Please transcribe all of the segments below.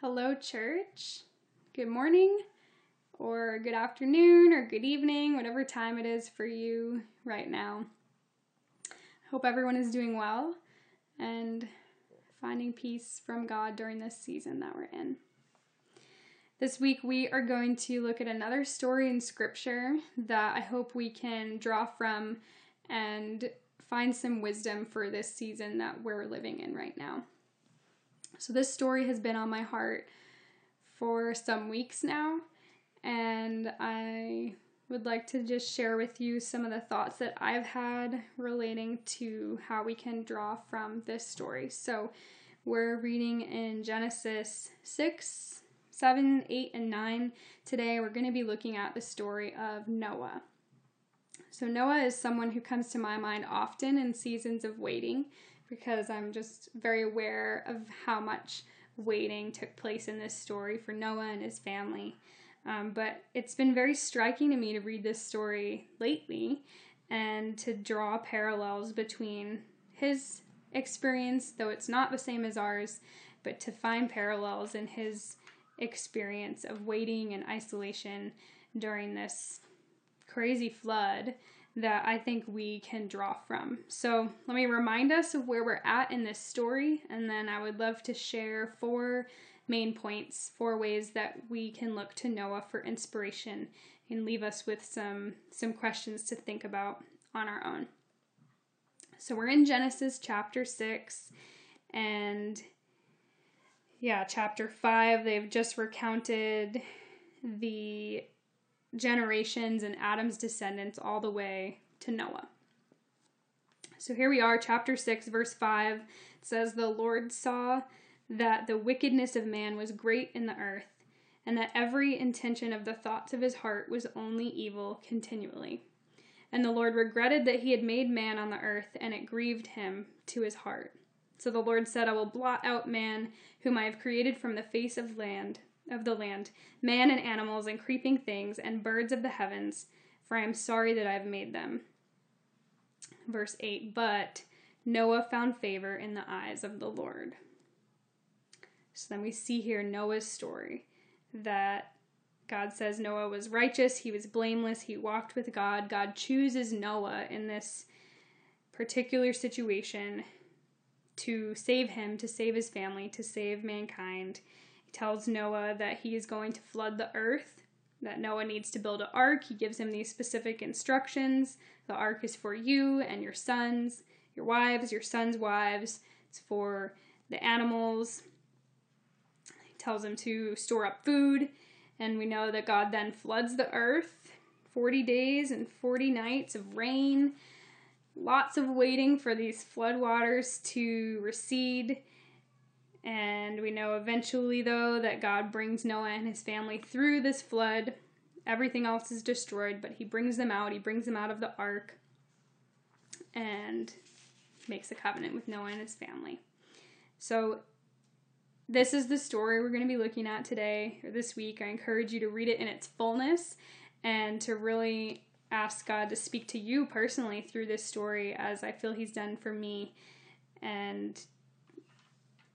Hello, church. Good morning, or good afternoon, or good evening, whatever time it is for you right now. Hope everyone is doing well and finding peace from God during this season that we're in. This week, we are going to look at another story in Scripture that I hope we can draw from and find some wisdom for this season that we're living in right now. So, this story has been on my heart for some weeks now, and I would like to just share with you some of the thoughts that I've had relating to how we can draw from this story. So, we're reading in Genesis 6, 7, 8, and 9. Today, we're going to be looking at the story of Noah. So, Noah is someone who comes to my mind often in seasons of waiting because I'm just very aware of how much waiting took place in this story for Noah and his family. Um, but it's been very striking to me to read this story lately and to draw parallels between his experience, though it's not the same as ours, but to find parallels in his experience of waiting and isolation during this crazy flood that I think we can draw from. So let me remind us of where we're at in this story, and then I would love to share four main points, four ways that we can look to Noah for inspiration and leave us with some some questions to think about on our own. So we're in Genesis chapter 6 and yeah, chapter 5 they've just recounted the generations and Adam's descendants all the way to Noah. So here we are, chapter 6, verse 5. It says, The Lord saw that the wickedness of man was great in the earth, and that every intention of the thoughts of his heart was only evil continually. And the Lord regretted that he had made man on the earth, and it grieved him to his heart. So the Lord said, I will blot out man, whom I have created from the face of land of the land, man and animals and creeping things and birds of the heavens, for I am sorry that I have made them. Verse 8 But Noah found favor in the eyes of the Lord. So then we see here Noah's story that God says Noah was righteous, he was blameless, he walked with God. God chooses Noah in this particular situation to save him, to save his family, to save mankind. Tells Noah that he is going to flood the earth, that Noah needs to build an ark. He gives him these specific instructions. The ark is for you and your sons, your wives, your sons' wives. It's for the animals. He tells him to store up food. And we know that God then floods the earth 40 days and 40 nights of rain. Lots of waiting for these floodwaters to recede and we know eventually, though, that God brings Noah and his family through this flood. Everything else is destroyed, but he brings them out. He brings them out of the ark and makes a covenant with Noah and his family. So, this is the story we're going to be looking at today or this week. I encourage you to read it in its fullness and to really ask God to speak to you personally through this story as I feel He's done for me and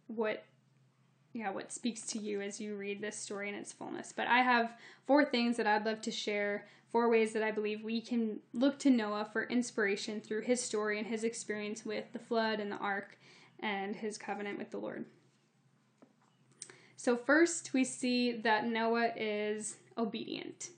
what yeah, what speaks to you as you read this story in its fullness. But I have four things that I'd love to share, four ways that I believe we can look to Noah for inspiration through his story and his experience with the flood and the ark and his covenant with the Lord. So, first, we see that Noah is obedient.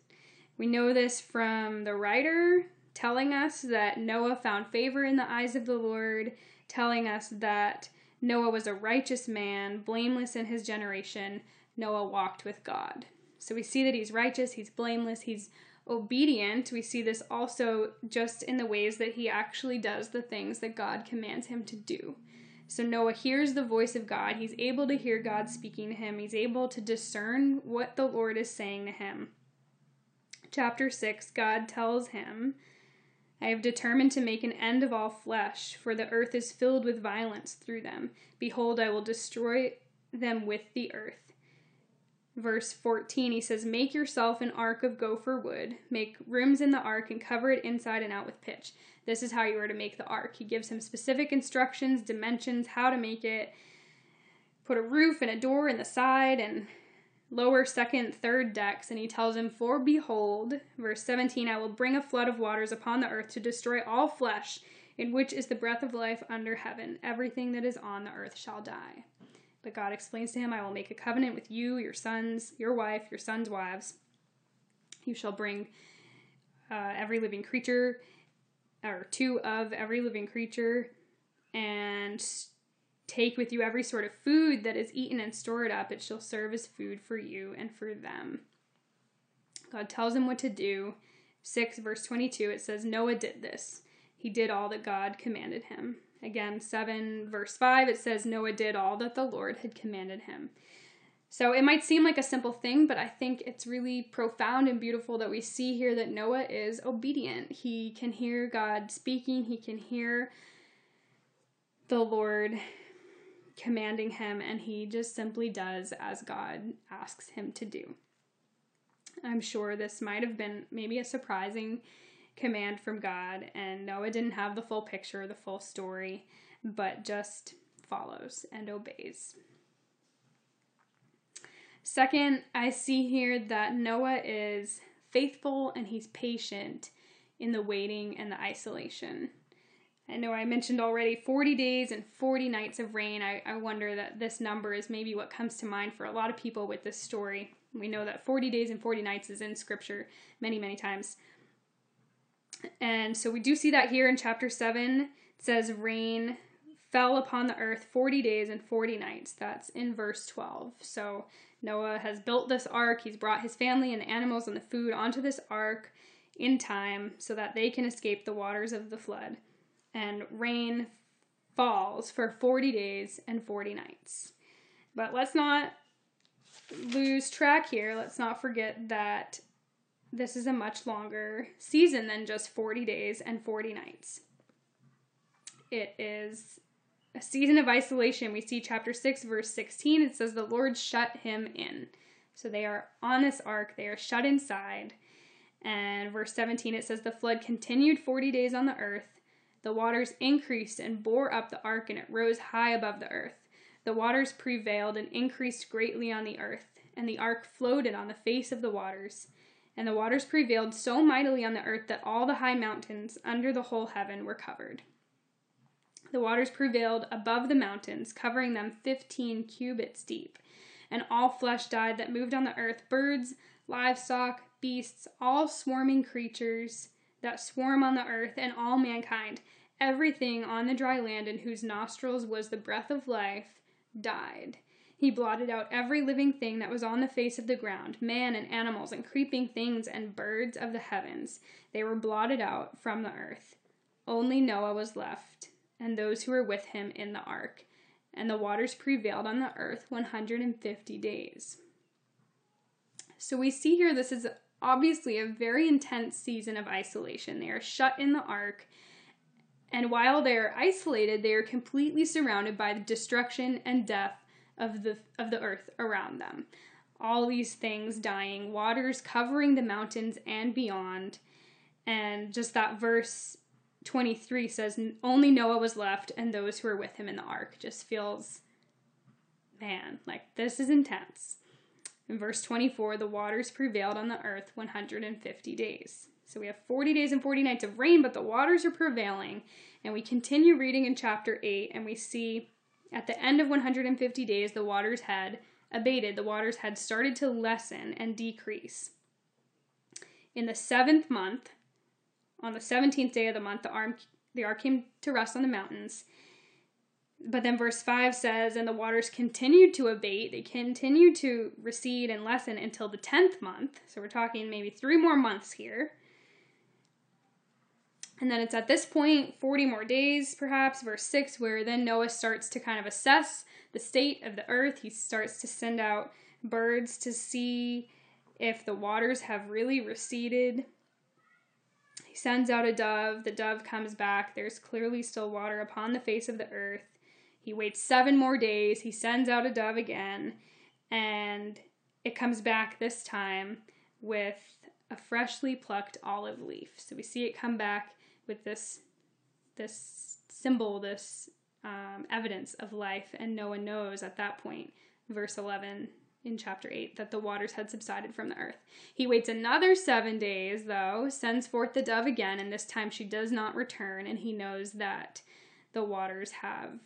We know this from the writer telling us that Noah found favor in the eyes of the Lord, telling us that Noah was a righteous man, blameless in his generation. Noah walked with God. So we see that he's righteous, he's blameless, he's obedient. We see this also just in the ways that he actually does the things that God commands him to do. So Noah hears the voice of God. He's able to hear God speaking to him. He's able to discern what the Lord is saying to him. Chapter 6, God tells him I have determined to make an end of all flesh, for the earth is filled with violence through them. Behold, I will destroy them with the earth. Verse 14, he says, Make yourself an ark of gopher wood, make rooms in the ark, and cover it inside and out with pitch. This is how you are to make the ark. He gives him specific instructions, dimensions, how to make it, put a roof and a door in the side and lower second, third decks. And he tells him, For behold, verse 17, I will bring a flood of waters upon the earth to destroy all flesh, in which is the breath of life under heaven. Everything that is on the earth shall die. But God explains to him, I will make a covenant with you, your sons, your wife, your sons' wives. You shall bring uh, every living creature, or two of every living creature, and take with you every sort of food that is eaten and store it up. It shall serve as food for you and for them. God tells him what to do. 6 verse 22 it says Noah did this. He did all that God commanded him. Again, 7 verse 5 it says Noah did all that the Lord had commanded him. So it might seem like a simple thing, but I think it's really profound and beautiful that we see here that Noah is obedient. He can hear God speaking, he can hear the Lord commanding him, and he just simply does as God asks him to do. I'm sure this might have been maybe a surprising command from God, and Noah didn't have the full picture, the full story, but just follows and obeys. Second, I see here that Noah is faithful and he's patient in the waiting and the isolation. I know I mentioned already 40 days and 40 nights of rain. I, I wonder that this number is maybe what comes to mind for a lot of people with this story. We know that 40 days and 40 nights is in scripture many, many times. And so we do see that here in chapter 7. It says, Rain fell upon the earth 40 days and 40 nights. That's in verse 12. So Noah has built this ark. He's brought his family and the animals and the food onto this ark in time so that they can escape the waters of the flood. And rain falls for 40 days and 40 nights. But let's not lose track here. Let's not forget that this is a much longer season than just 40 days and 40 nights. It is a season of isolation. We see chapter 6, verse 16. It says, The Lord shut him in. So they are on this ark, they are shut inside. And verse 17, it says, The flood continued 40 days on the earth. The waters increased and bore up the ark, and it rose high above the earth. The waters prevailed and increased greatly on the earth, and the ark floated on the face of the waters. And the waters prevailed so mightily on the earth that all the high mountains under the whole heaven were covered. The waters prevailed above the mountains, covering them fifteen cubits deep. And all flesh died that moved on the earth birds, livestock, beasts, all swarming creatures that swarm on the earth, and all mankind. Everything on the dry land in whose nostrils was the breath of life died. He blotted out every living thing that was on the face of the ground, man and animals and creeping things and birds of the heavens. They were blotted out from the earth. Only Noah was left and those who were with him in the ark, and the waters prevailed on the earth 150 days. So we see here this is obviously a very intense season of isolation. They are shut in the ark, and while they are isolated, they are completely surrounded by the destruction and death of the of the earth around them. All these things dying, waters covering the mountains and beyond. And just that verse 23 says only Noah was left and those who were with him in the ark. Just feels, man, like this is intense. In verse 24, the waters prevailed on the earth 150 days. So we have 40 days and 40 nights of rain, but the waters are prevailing. And we continue reading in chapter 8, and we see at the end of 150 days, the waters had abated. The waters had started to lessen and decrease. In the seventh month, on the 17th day of the month, the, arm, the ark came to rest on the mountains. But then verse 5 says, And the waters continued to abate. They continued to recede and lessen until the 10th month. So we're talking maybe three more months here. And then it's at this point, 40 more days perhaps, verse 6, where then Noah starts to kind of assess the state of the earth. He starts to send out birds to see if the waters have really receded He sends out a dove. The dove comes back. There's clearly still water upon the face of the earth. He waits seven more days. He sends out a dove again. And it comes back this time with a freshly plucked olive leaf. So we see it come back with this this symbol, this um, evidence of life, and Noah knows at that point, verse 11 in chapter 8, that the waters had subsided from the earth. He waits another seven days, though, sends forth the dove again, and this time she does not return, and he knows that the waters have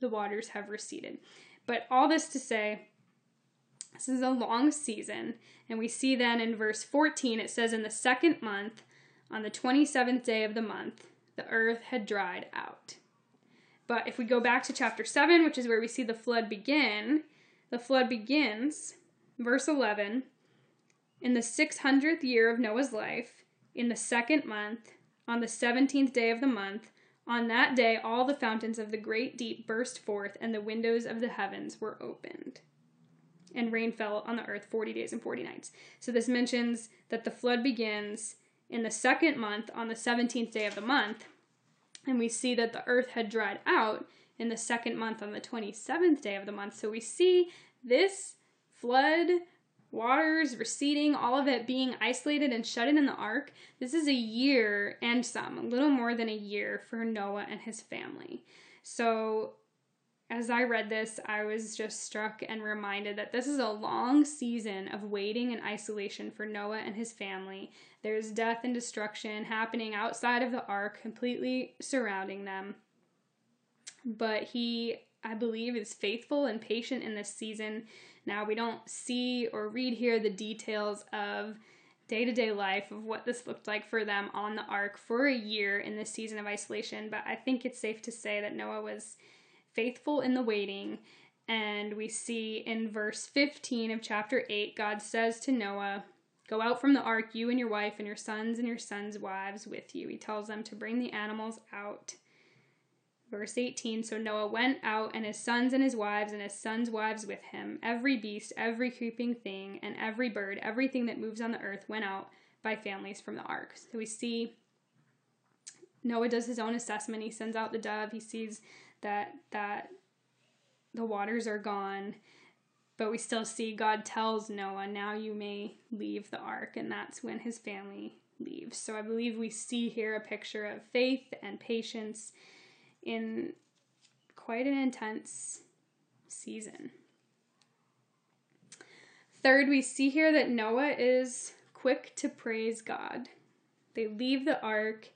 the waters have receded. But all this to say, this is a long season, and we see then in verse 14 it says, In the second month, on the 27th day of the month, the earth had dried out. But if we go back to chapter 7, which is where we see the flood begin, the flood begins, verse 11, in the 600th year of Noah's life, in the second month, on the 17th day of the month, on that day all the fountains of the great deep burst forth, and the windows of the heavens were opened. And rain fell on the earth 40 days and 40 nights. So this mentions that the flood begins in the second month on the 17th day of the month. And we see that the earth had dried out in the second month on the 27th day of the month. So we see this flood, waters receding, all of it being isolated and shut in in the ark. This is a year and some, a little more than a year for Noah and his family. So as I read this, I was just struck and reminded that this is a long season of waiting and isolation for Noah and his family. There's death and destruction happening outside of the ark, completely surrounding them. But he, I believe, is faithful and patient in this season. Now, we don't see or read here the details of day to day life of what this looked like for them on the ark for a year in this season of isolation, but I think it's safe to say that Noah was faithful in the waiting. And we see in verse 15 of chapter 8, God says to Noah, Go out from the ark, you and your wife, and your sons and your sons' wives with you. He tells them to bring the animals out. Verse 18 So Noah went out, and his sons and his wives, and his sons' wives with him. Every beast, every creeping thing, and every bird, everything that moves on the earth went out by families from the ark. So we see Noah does his own assessment. He sends out the dove. He sees that that the waters are gone but we still see God tells Noah, now you may leave the ark, and that's when his family leaves. So I believe we see here a picture of faith and patience in quite an intense season. Third, we see here that Noah is quick to praise God. They leave the ark,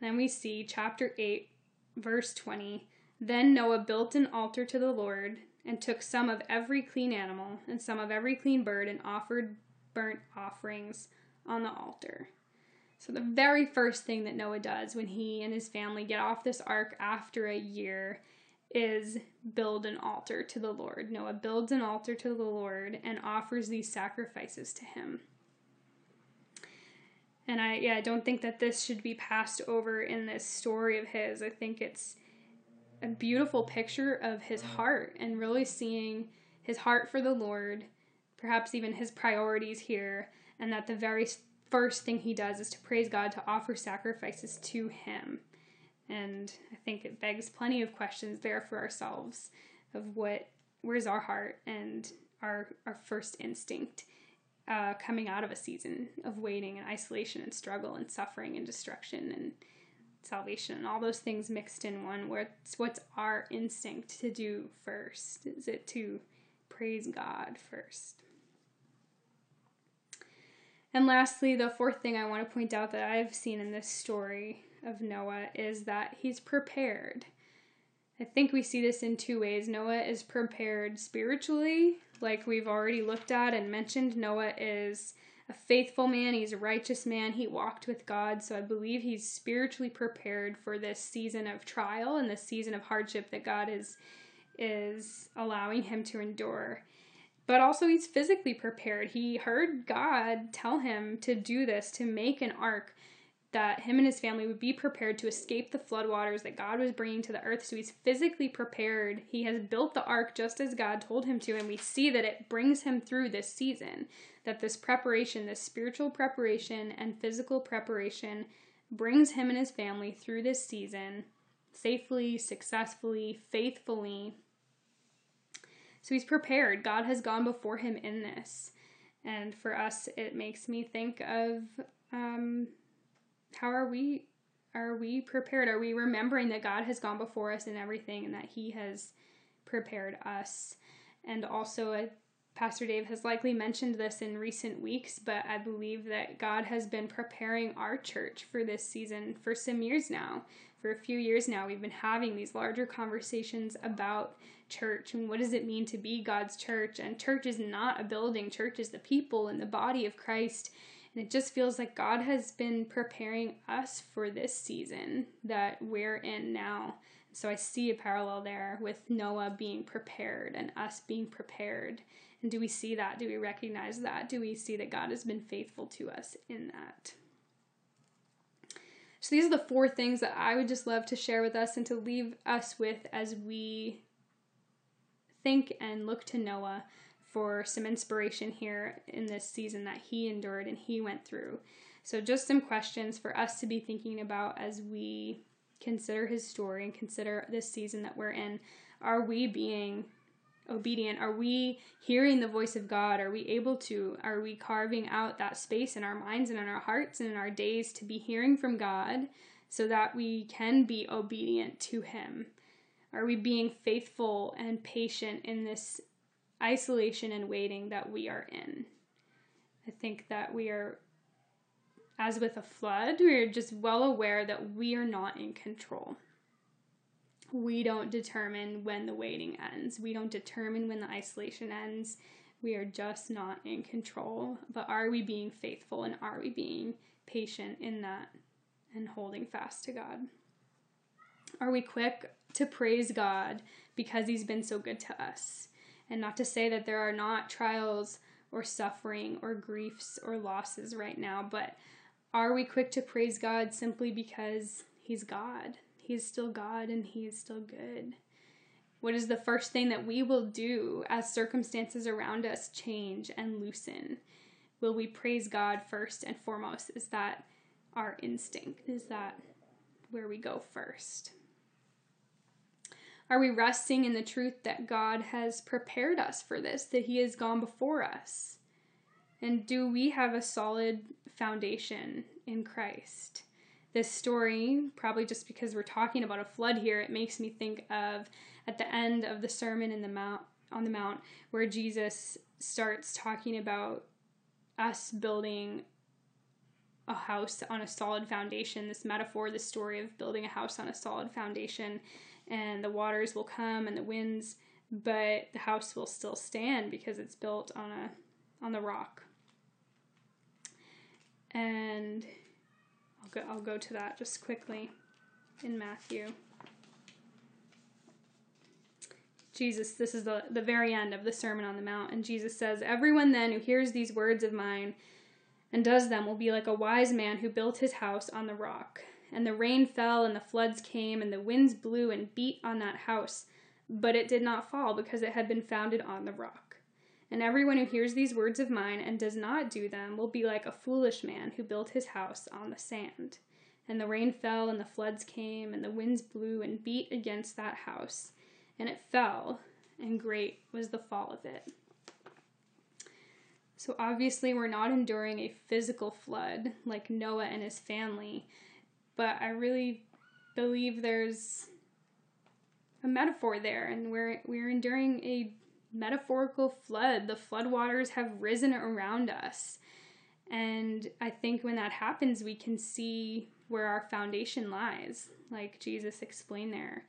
and then we see chapter 8, verse 20 then Noah built an altar to the Lord, and took some of every clean animal and some of every clean bird, and offered burnt offerings on the altar. So, the very first thing that Noah does when he and his family get off this ark after a year is build an altar to the Lord. Noah builds an altar to the Lord and offers these sacrifices to him. And I yeah, I don't think that this should be passed over in this story of his. I think it's a beautiful picture of his heart and really seeing his heart for the Lord, perhaps even his priorities here, and that the very first thing he does is to praise God, to offer sacrifices to him. And I think it begs plenty of questions there for ourselves of what where's our heart and our our first instinct uh, coming out of a season of waiting and isolation and struggle and suffering and destruction and salvation and all those things mixed in one. Where it's what's our instinct to do first? Is it to praise god first and lastly the fourth thing i want to point out that i've seen in this story of noah is that he's prepared. I think we see this in two ways. Noah is prepared spiritually like we've already looked at and mentioned. Noah is a faithful man, he's a righteous man, he walked with God. So I believe he's spiritually prepared for this season of trial and this season of hardship that God is is allowing him to endure. But also he's physically prepared. He heard God tell him to do this, to make an ark that him and his family would be prepared to escape the floodwaters that God was bringing to the earth. So he's physically prepared. He has built the ark just as God told him to, and we see that it brings him through this season. That this preparation, this spiritual preparation and physical preparation, brings him and his family through this season safely, successfully, faithfully. So he's prepared. God has gone before him in this. And for us, it makes me think of um, how are we are we prepared? Are we remembering that God has gone before us in everything and that He has prepared us? And also, uh, Pastor Dave has likely mentioned this in recent weeks, but I believe that God has been preparing our church for this season for some years now. For a few years now, we've been having these larger conversations about church and what does it mean to be God's church. And church is not a building, church is the people and the body of Christ. And it just feels like God has been preparing us for this season that we're in now. So I see a parallel there with Noah being prepared and us being prepared. And do we see that? Do we recognize that? Do we see that God has been faithful to us in that? So these are the four things that I would just love to share with us and to leave us with as we think and look to Noah for some inspiration here in this season that he endured and he went through. So, just some questions for us to be thinking about as we consider his story and consider this season that we're in. Are we being obedient? Are we hearing the voice of God? Are we able to? Are we carving out that space in our minds and in our hearts and in our days to be hearing from God so that we can be obedient to Him? Are we being faithful and patient in this isolation and waiting that we are in. I think that we are, as with a flood, we are just well aware that we are not in control. We don't determine when the waiting ends, we don't determine when the isolation ends. We are just not in control. But are we being faithful and are we being patient in that and holding fast to God? Are we quick to praise God because He's been so good to us? And not to say that there are not trials or suffering or griefs or losses right now, but are we quick to praise God simply because He's God? He's still God and He is still good. What is the first thing that we will do as circumstances around us change and loosen? Will we praise God first and foremost? Is that our instinct? Is that where we go first? Are we resting in the truth that God has prepared us for this, that He has gone before us? And do we have a solid foundation in Christ? This story, probably just because we're talking about a flood here, it makes me think of at the end of the Sermon in the Mount on the Mount, where Jesus starts talking about us building a house on a solid foundation. This metaphor, this story of building a house on a solid foundation and the waters will come and the winds, but the house will still stand because it's built on a on the rock. And I'll go I'll go to that just quickly in Matthew. Jesus, this is the, the very end of the Sermon on the Mount, and Jesus says, Everyone then who hears these words of mine and does them will be like a wise man who built his house on the rock. And the rain fell, and the floods came, and the winds blew and beat on that house. But it did not fall, because it had been founded on the rock. And everyone who hears these words of mine and does not do them will be like a foolish man who built his house on the sand. And the rain fell, and the floods came, and the winds blew and beat against that house. And it fell, and great was the fall of it. So obviously, we're not enduring a physical flood like Noah and his family, but I really believe there's a metaphor there, and we're we're enduring a metaphorical flood. The floodwaters have risen around us. And I think when that happens, we can see where our foundation lies, like Jesus explained there.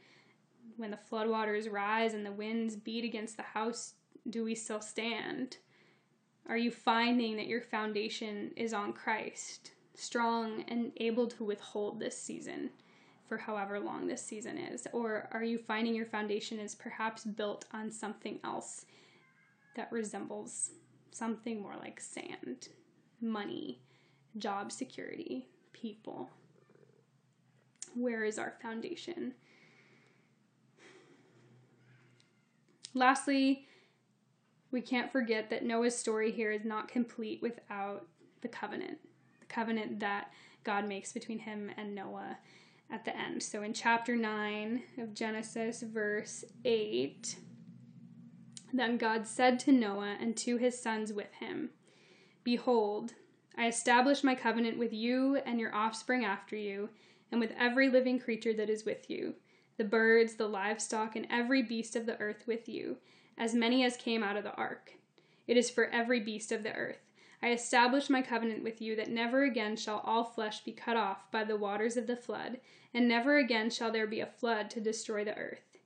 When the floodwaters rise and the winds beat against the house, do we still stand? Are you finding that your foundation is on Christ? strong and able to withhold this season for however long this season is? Or are you finding your foundation is perhaps built on something else that resembles something more like sand, money, job security, people? Where is our foundation? Lastly, we can't forget that Noah's story here is not complete without the covenant the covenant that God makes between him and Noah at the end. So in chapter 9 of Genesis, verse 8, then God said to Noah and to his sons with him, Behold, I establish my covenant with you and your offspring after you, and with every living creature that is with you, the birds, the livestock, and every beast of the earth with you, as many as came out of the ark. It is for every beast of the earth. I establish my covenant with you that never again shall all flesh be cut off by the waters of the flood, and never again shall there be a flood to destroy the earth.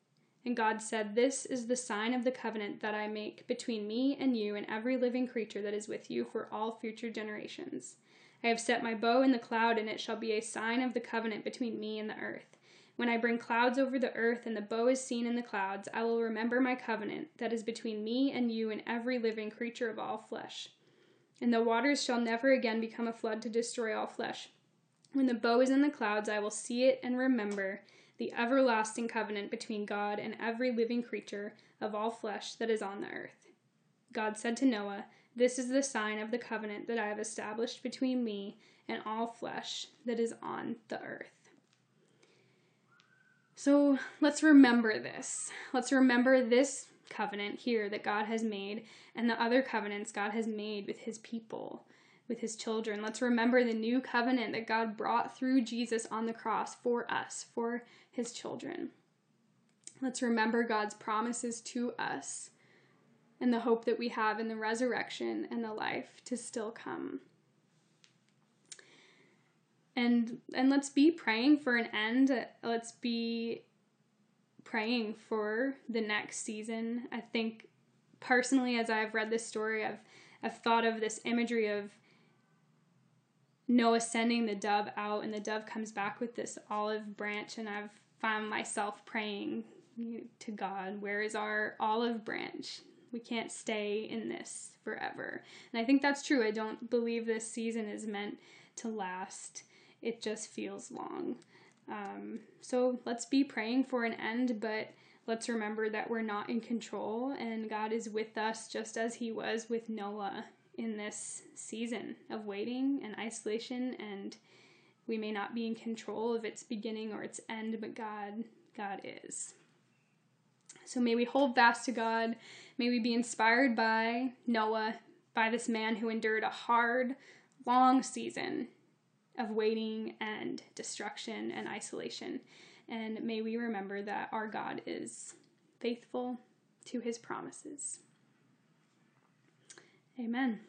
And God said, This is the sign of the covenant that I make between me and you and every living creature that is with you for all future generations. I have set my bow in the cloud, and it shall be a sign of the covenant between me and the earth. When I bring clouds over the earth, and the bow is seen in the clouds, I will remember my covenant that is between me and you and every living creature of all flesh. And the waters shall never again become a flood to destroy all flesh. When the bow is in the clouds, I will see it and remember the everlasting covenant between God and every living creature of all flesh that is on the earth. God said to Noah, This is the sign of the covenant that I have established between me and all flesh that is on the earth. So let's remember this. Let's remember this covenant here that God has made and the other covenants God has made with his people with his children. Let's remember the new covenant that God brought through Jesus on the cross for us, for his children. Let's remember God's promises to us and the hope that we have in the resurrection and the life to still come. And and let's be praying for an end. Let's be praying for the next season. I think personally as I've read this story, I've I've thought of this imagery of Noah sending the dove out, and the dove comes back with this olive branch, and I've found myself praying to God, Where is our olive branch? We can't stay in this forever. And I think that's true. I don't believe this season is meant to last, it just feels long. Um, so let's be praying for an end, but let's remember that we're not in control and God is with us just as He was with Noah in this season of waiting and isolation. And we may not be in control of its beginning or its end but god god is. So may we hold fast to god. May we be inspired by noah by this man who endured a hard long season of waiting and destruction and isolation and may we remember that our god is faithful to his promises Amen.